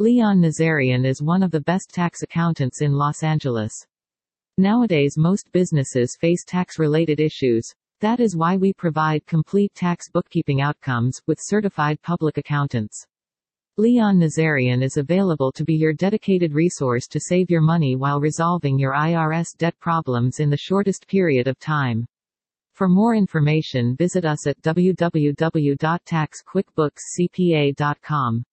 Leon Nazarian is one of the best tax accountants in Los Angeles. Nowadays most businesses face tax-related issues. That is why we provide complete tax bookkeeping outcomes, with certified public accountants. Leon Nazarian is available to be your dedicated resource to save your money while resolving your IRS debt problems in the shortest period of time. For more information visit us at www.taxquickbookscpa.com.